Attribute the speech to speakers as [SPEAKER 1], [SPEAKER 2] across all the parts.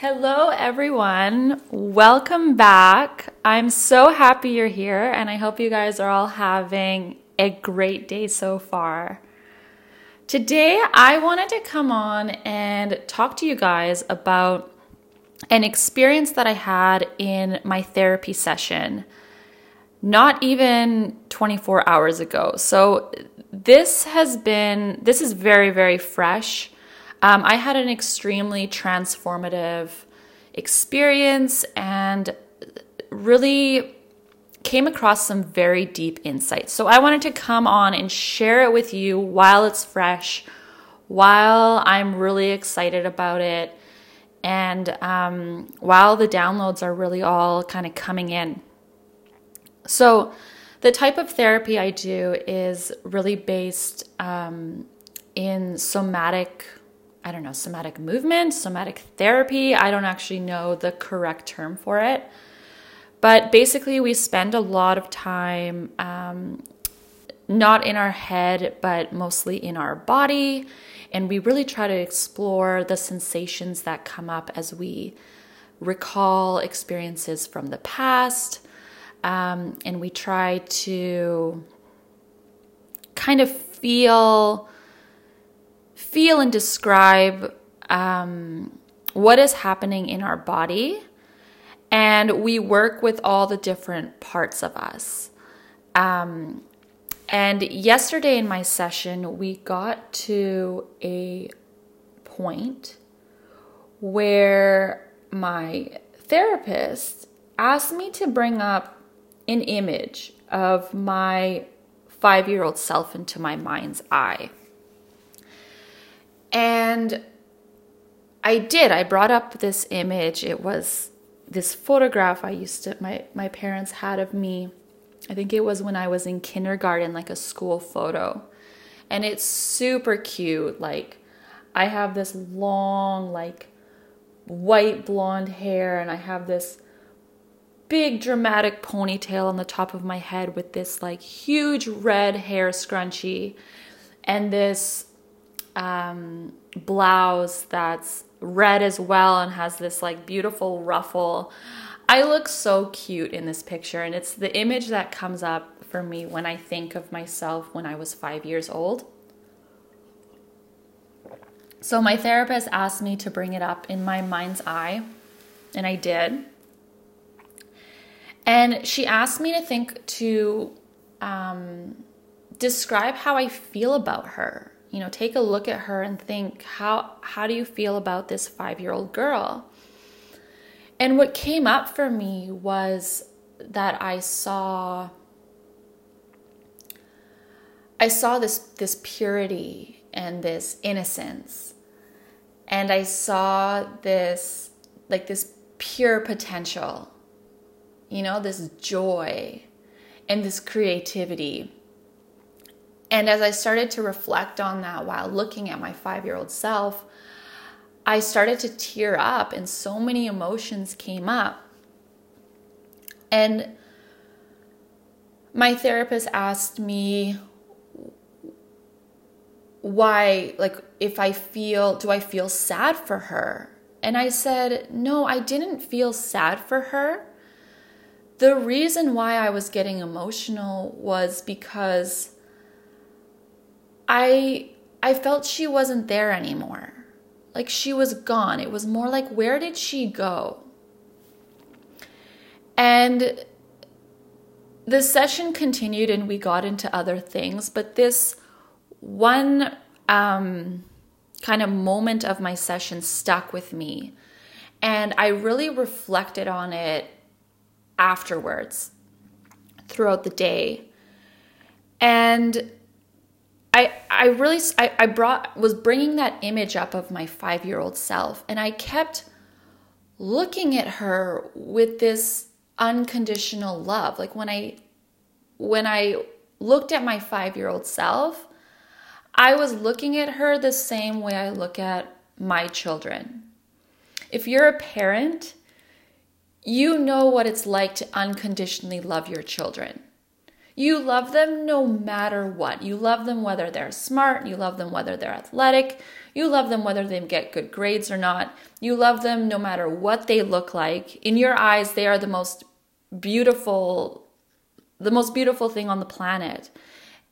[SPEAKER 1] Hello, everyone. Welcome back. I'm so happy you're here, and I hope you guys are all having a great day so far. Today, I wanted to come on and talk to you guys about an experience that I had in my therapy session, not even 24 hours ago. So, this has been, this is very, very fresh. Um, I had an extremely transformative experience and really came across some very deep insights. So I wanted to come on and share it with you while it's fresh, while I'm really excited about it, and um, while the downloads are really all kind of coming in. So, the type of therapy I do is really based um, in somatic I don't know, somatic movement, somatic therapy. I don't actually know the correct term for it. But basically, we spend a lot of time um, not in our head, but mostly in our body. And we really try to explore the sensations that come up as we recall experiences from the past. Um, and we try to kind of feel feel and describe um, what is happening in our body. And we work with all the different parts of us. Um, and yesterday in my session, we got to a point where my therapist asked me to bring up an image of my five year old self into my mind's eye. And I did. I brought up this image. It was this photograph I used to my my parents had of me. I think it was when I was in kindergarten, like a school photo. And it's super cute. Like I have this long like white blonde hair and I have this big dramatic ponytail on the top of my head with this like huge red hair scrunchie and this um, blouse that's red as well and has this like beautiful ruffle. I look so cute in this picture, and it's the image that comes up for me when I think of myself when I was five years old. So, my therapist asked me to bring it up in my mind's eye, and I did. And she asked me to think to um, describe how I feel about her you know take a look at her and think how how do you feel about this 5-year-old girl? And what came up for me was that I saw I saw this this purity and this innocence. And I saw this like this pure potential you know this joy and this creativity and as I started to reflect on that while looking at my five year old self, I started to tear up, and so many emotions came up. And my therapist asked me why, like, if I feel, do I feel sad for her? And I said, no, I didn't feel sad for her. The reason why I was getting emotional was because I I felt she wasn't there anymore. Like she was gone. It was more like where did she go? And the session continued and we got into other things, but this one um, kind of moment of my session stuck with me. And I really reflected on it afterwards throughout the day. And I, I really I, I brought was bringing that image up of my five year old self and I kept looking at her with this unconditional love. Like when I when I looked at my five year old self I was looking at her the same way I look at my children. If you're a parent you know what it's like to unconditionally love your children You love them no matter what. You love them whether they're smart, you love them whether they're athletic, you love them whether they get good grades or not. You love them no matter what they look like. In your eyes, they are the most beautiful the most beautiful thing on the planet.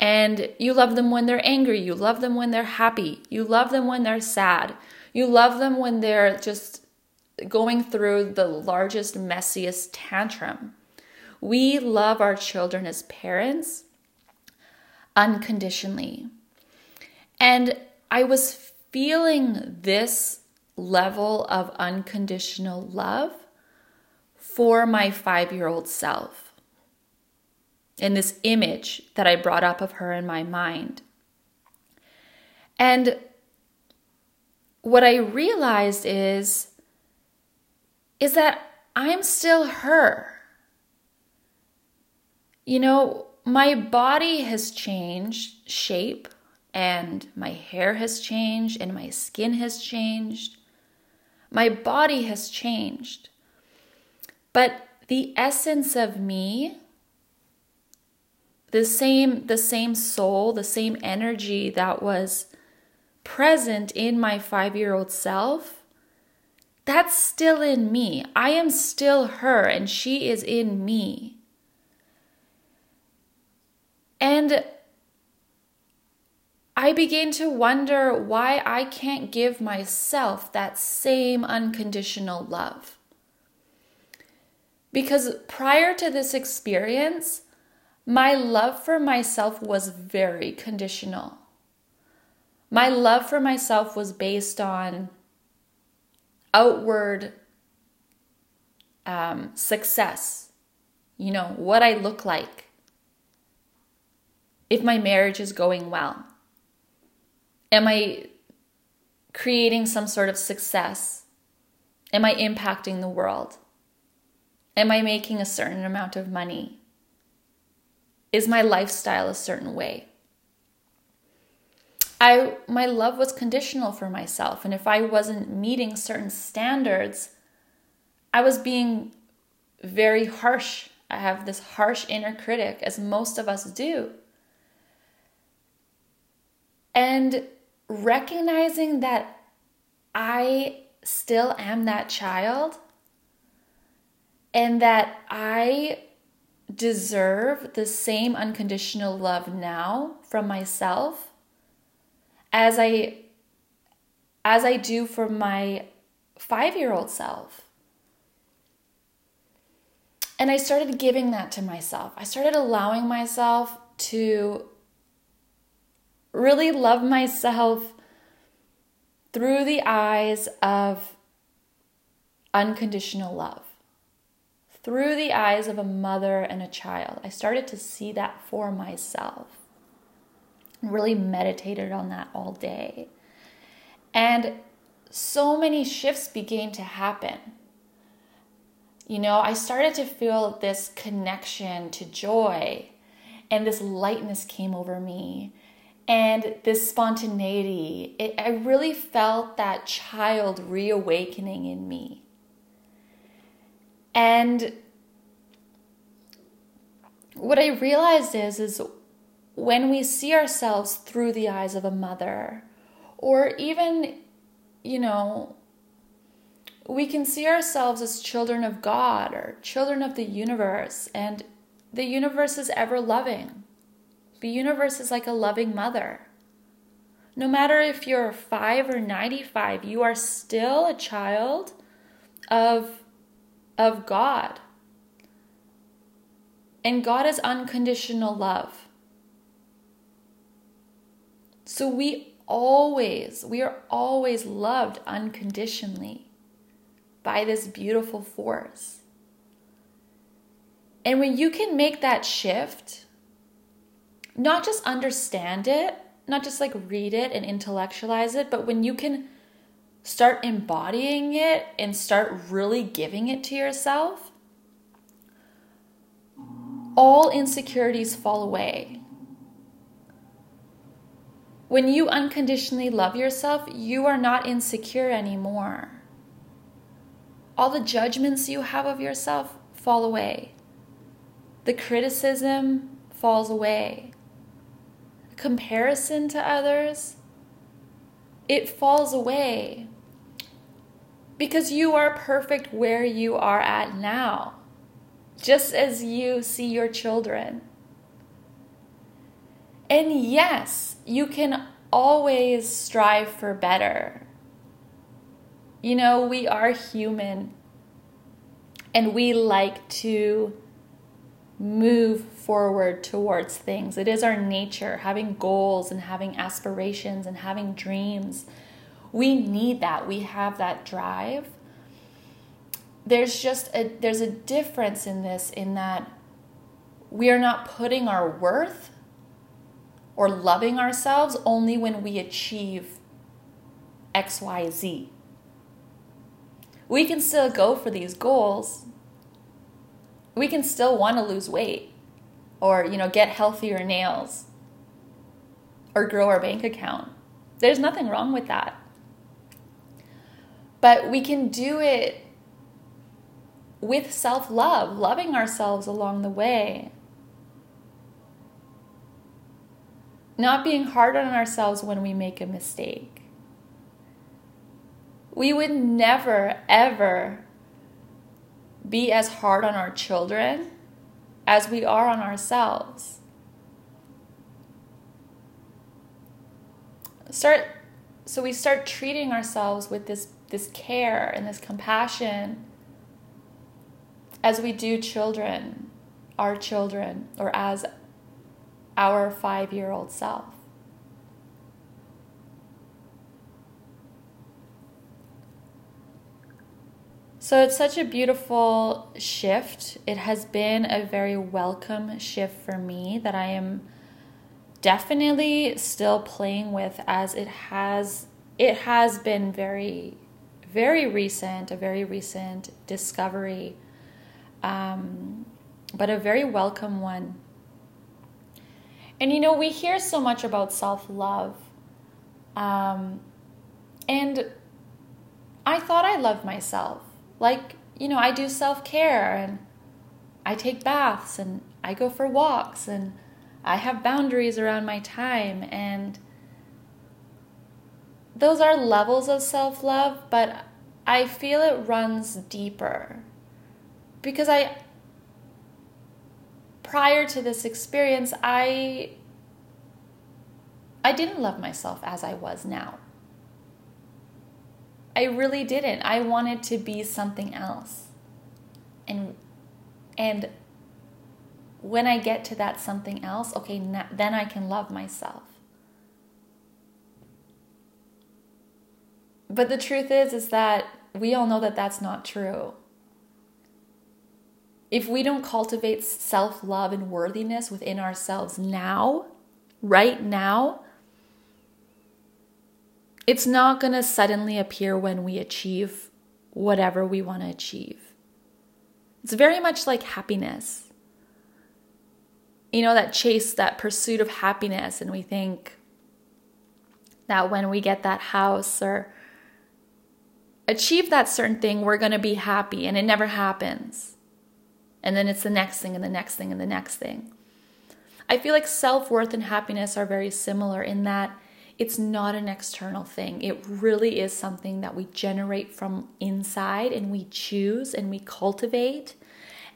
[SPEAKER 1] And you love them when they're angry, you love them when they're happy, you love them when they're sad. You love them when they're just going through the largest messiest tantrum. We love our children as parents unconditionally. And I was feeling this level of unconditional love for my five year old self in this image that I brought up of her in my mind. And what I realized is is that I'm still her. You know, my body has changed shape and my hair has changed and my skin has changed. My body has changed. But the essence of me, the same the same soul, the same energy that was present in my 5-year-old self, that's still in me. I am still her and she is in me. And I began to wonder why I can't give myself that same unconditional love. Because prior to this experience, my love for myself was very conditional. My love for myself was based on outward um, success, you know, what I look like, if my marriage is going well? Am I creating some sort of success? Am I impacting the world? Am I making a certain amount of money? Is my lifestyle a certain way? I my love was conditional for myself and if I wasn't meeting certain standards I was being very harsh. I have this harsh inner critic as most of us do. And recognizing that I still am that child and that I deserve the same unconditional love now from myself as I as I do for my 5-year-old self. And I started giving that to myself. I started allowing myself to really love myself through the eyes of unconditional love, through the eyes of a mother and a child. I started to see that for myself. Really meditated on that all day. And so many shifts began to happen. You know, I started to feel this connection to joy, and this lightness came over me and this spontaneity. It, I really felt that child reawakening in me. And what I realized is is when we see ourselves through the eyes of a mother or even you know we can see ourselves as children of God or children of the universe and the universe is ever loving the universe is like a loving mother. No matter if you're 5 or 95, you are still a child of, of God. And God is unconditional love. So we always, we are always loved unconditionally by this beautiful force. And when you can make that shift, not just understand it, not just like read it and intellectualize it, but when you can start embodying it and start really giving it to yourself, all insecurities fall away. When you unconditionally love yourself, you are not insecure anymore. All the judgments you have of yourself fall away. The criticism falls away. Comparison to others, it falls away because you are perfect where you are at now, just as you see your children. And yes, you can always strive for better. You know, we are human and we like to move forward towards things. It is our nature, having goals and having aspirations and having dreams. We need that. We have that drive. There's just a there's a difference in this in that we are not putting our worth or loving ourselves only when we achieve XYZ. We can still go for these goals. We can still want to lose weight or, you know, get healthier nails or grow our bank account. There's nothing wrong with that. But we can do it with self love, loving ourselves along the way. Not being hard on ourselves when we make a mistake. We would never, ever be as hard on our children as we are on ourselves. Start so we start treating ourselves with this this care and this compassion as we do children, our children, or as our five year old self. So it's such a beautiful shift. It has been a very welcome shift for me that I am definitely still playing with as it has it has been very very recent, a very recent discovery, um, but a very welcome one. And you know, we hear so much about self love. Um, and I thought I loved myself. Like, you know, I do self care and I take baths and I go for walks and I have boundaries around my time and those are levels of self love, but I feel it runs deeper. Because I, prior to this experience, I, I didn't love myself as I was now. I really didn't. I wanted to be something else. And, and when I get to that something else, okay, then I can love myself. But the truth is is that we all know that that's not true. If we don't cultivate self-love and worthiness within ourselves now, right now, it's not going to suddenly appear when we achieve whatever we want to achieve. It's very much like happiness. You know, that chase, that pursuit of happiness, and we think that when we get that house or achieve that certain thing, we're going to be happy, and it never happens. And then it's the next thing, and the next thing, and the next thing. I feel like self worth and happiness are very similar in that it's not an external thing. It really is something that we generate from inside and we choose and we cultivate.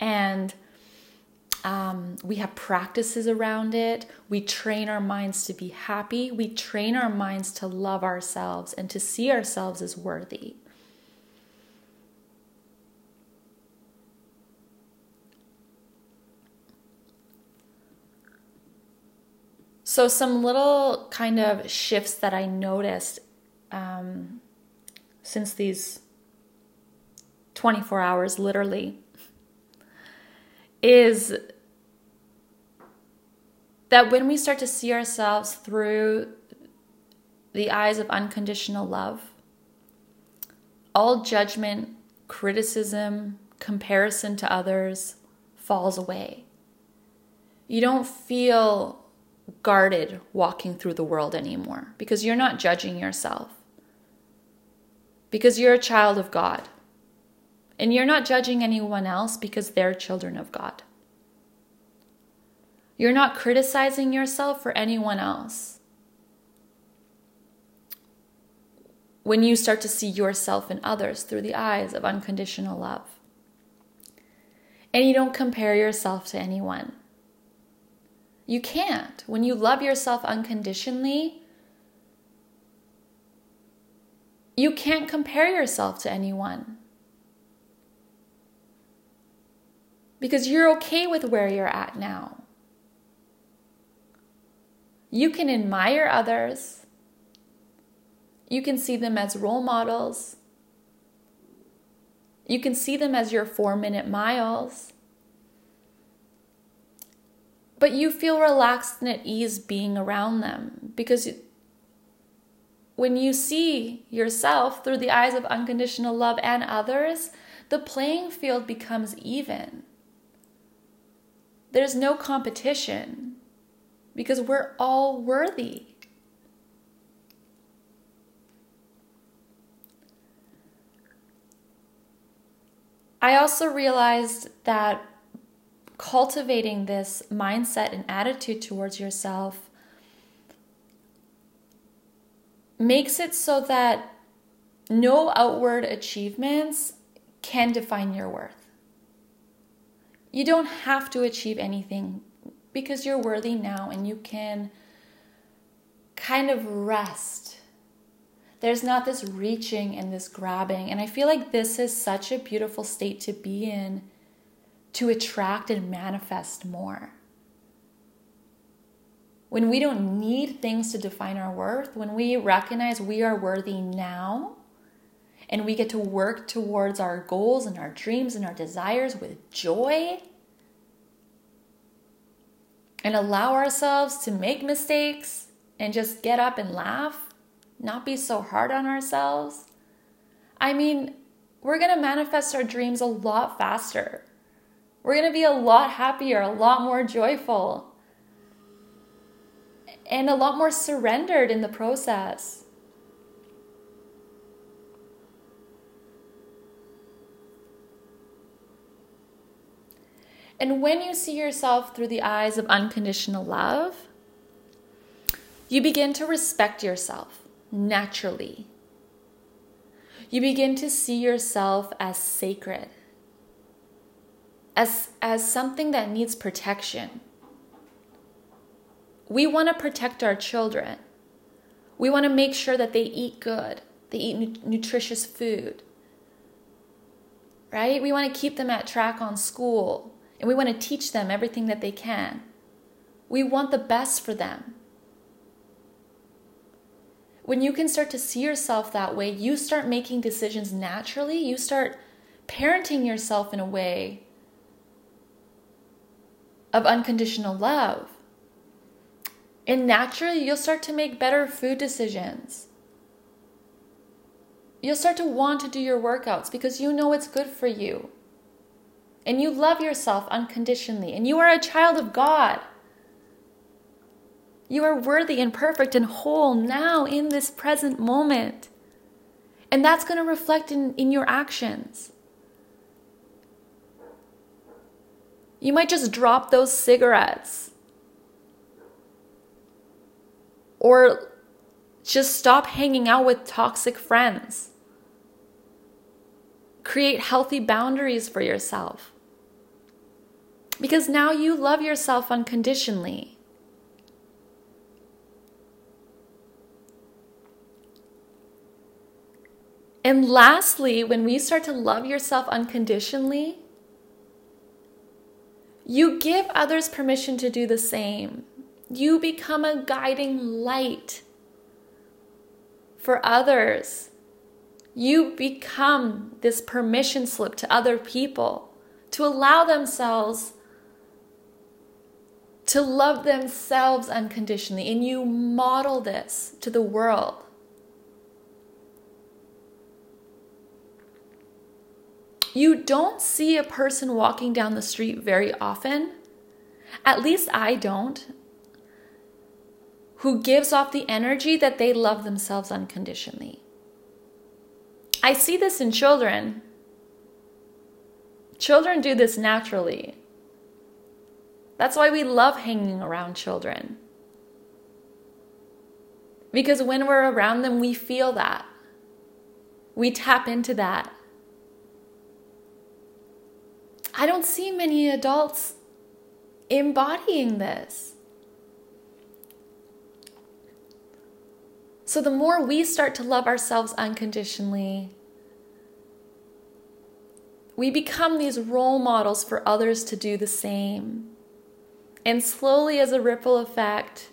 [SPEAKER 1] And um, we have practices around it. We train our minds to be happy. We train our minds to love ourselves and to see ourselves as worthy. So, some little kind of shifts that I noticed um, since these 24 hours, literally, is that when we start to see ourselves through the eyes of unconditional love, all judgment, criticism, comparison to others falls away. You don't feel guarded walking through the world anymore because you're not judging yourself. Because you're a child of God. And you're not judging anyone else because they're children of God. You're not criticizing yourself for anyone else. When you start to see yourself and others through the eyes of unconditional love. And you don't compare yourself to anyone. You can't. When you love yourself unconditionally, you can't compare yourself to anyone. Because you're okay with where you're at now. You can admire others. You can see them as role models. You can see them as your four minute miles. But you feel relaxed and at ease being around them because when you see yourself through the eyes of unconditional love and others, the playing field becomes even. There's no competition because we're all worthy. I also realized that cultivating this mindset and attitude towards yourself makes it so that no outward achievements can define your worth. You don't have to achieve anything because you're worthy now and you can kind of rest. There's not this reaching and this grabbing. And I feel like this is such a beautiful state to be in to attract and manifest more. When we don't need things to define our worth, when we recognize we are worthy now, and we get to work towards our goals and our dreams and our desires with joy and allow ourselves to make mistakes and just get up and laugh, not be so hard on ourselves. I mean, we're to manifest our dreams a lot faster. We're going to be a lot happier, a lot more joyful, and a lot more surrendered in the process. And when you see yourself through the eyes of unconditional love, you begin to respect yourself naturally. You begin to see yourself as sacred as, as something that needs protection. We want to protect our children. We want to make sure that they eat good, they eat nu- nutritious food. Right? We want to keep them at track on school, and we want to teach them everything that they can. We want the best for them. When you can start to see yourself that way, you start making decisions naturally. You start parenting yourself in a way of unconditional love. And naturally, you'll start to make better food decisions. You'll start to want to do your workouts because you know it's good for you. And you love yourself unconditionally. And you are a child of God. You are worthy and perfect and whole now in this present moment. And that's going to reflect in, in your actions. You might just drop those cigarettes. Or just stop hanging out with toxic friends. Create healthy boundaries for yourself. Because now you love yourself unconditionally. And lastly, when we start to love yourself unconditionally, you give others permission to do the same. You become a guiding light for others. You become this permission slip to other people to allow themselves to love themselves unconditionally. And you model this to the world. You don't see a person walking down the street very often, at least I don't, who gives off the energy that they love themselves unconditionally. I see this in children. Children do this naturally. That's why we love hanging around children. Because when we're around them, we feel that. We tap into that. I don't see many adults embodying this. So, the more we start to love ourselves unconditionally, we become these role models for others to do the same. And slowly, as a ripple effect,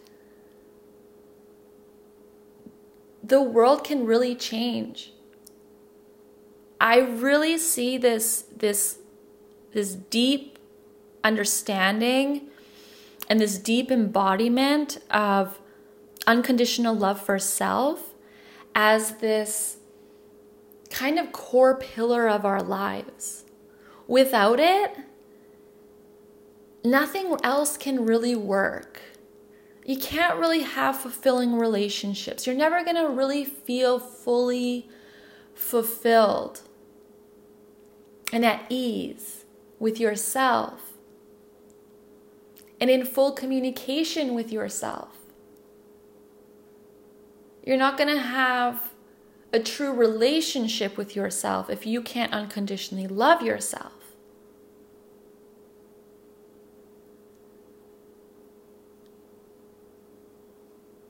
[SPEAKER 1] the world can really change. I really see this, this, this deep understanding and this deep embodiment of unconditional love for self as this kind of core pillar of our lives. Without it, nothing else can really work. You can't really have fulfilling relationships. You're never going to really feel fully fulfilled and at ease with yourself and in full communication with yourself. You're not going to have a true relationship with yourself if you can't unconditionally love yourself.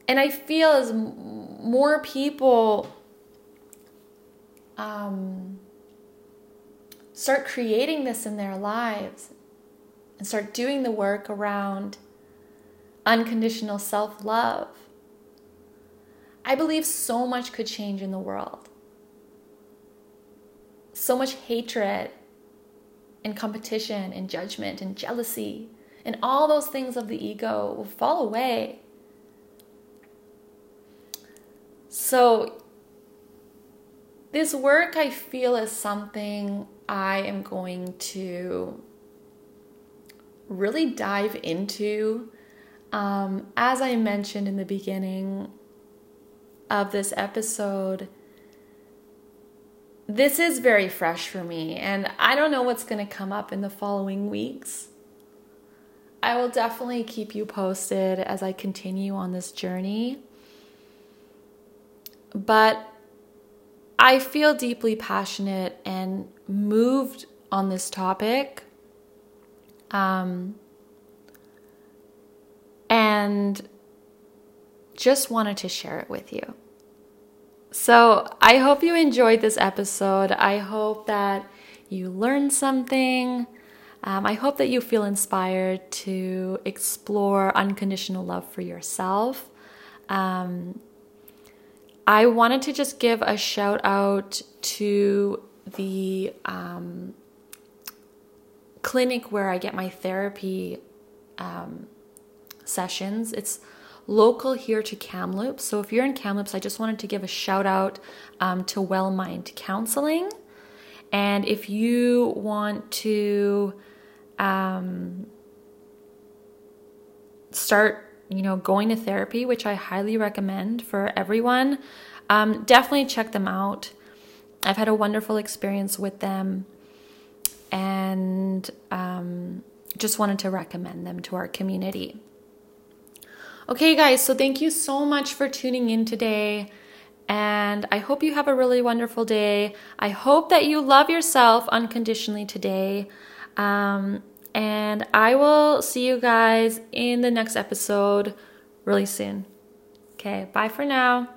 [SPEAKER 1] And I feel as more people um, start creating this in their lives and start doing the work around unconditional self love, I believe so much could change in the world. So much hatred and competition and judgment and jealousy and all those things of the ego will fall away. So, this work I feel is something I am going to really dive into. Um, as I mentioned in the beginning, of this episode, this is very fresh for me, and I don't know what's going to come up in the following weeks. I will definitely keep you posted as I continue on this journey. But I feel deeply passionate and moved on this topic. Um, and just wanted to share it with you. So, I hope you enjoyed this episode. I hope that you learned something. Um, I hope that you feel inspired to explore unconditional love for yourself. Um, I wanted to just give a shout out to the um, clinic where I get my therapy um, sessions. It's local here to Kamloops. So if you're in Kamloops, I just wanted to give a shout out um, to Well Mind Counseling. And if you want to um, start, you know, going to therapy, which I highly recommend for everyone, um, definitely check them out. I've had a wonderful experience with them and um, just wanted to recommend them to our community. Okay, guys, so thank you so much for tuning in today. And I hope you have a really wonderful day. I hope that you love yourself unconditionally today. Um, and I will see you guys in the next episode really soon. Okay, bye for now.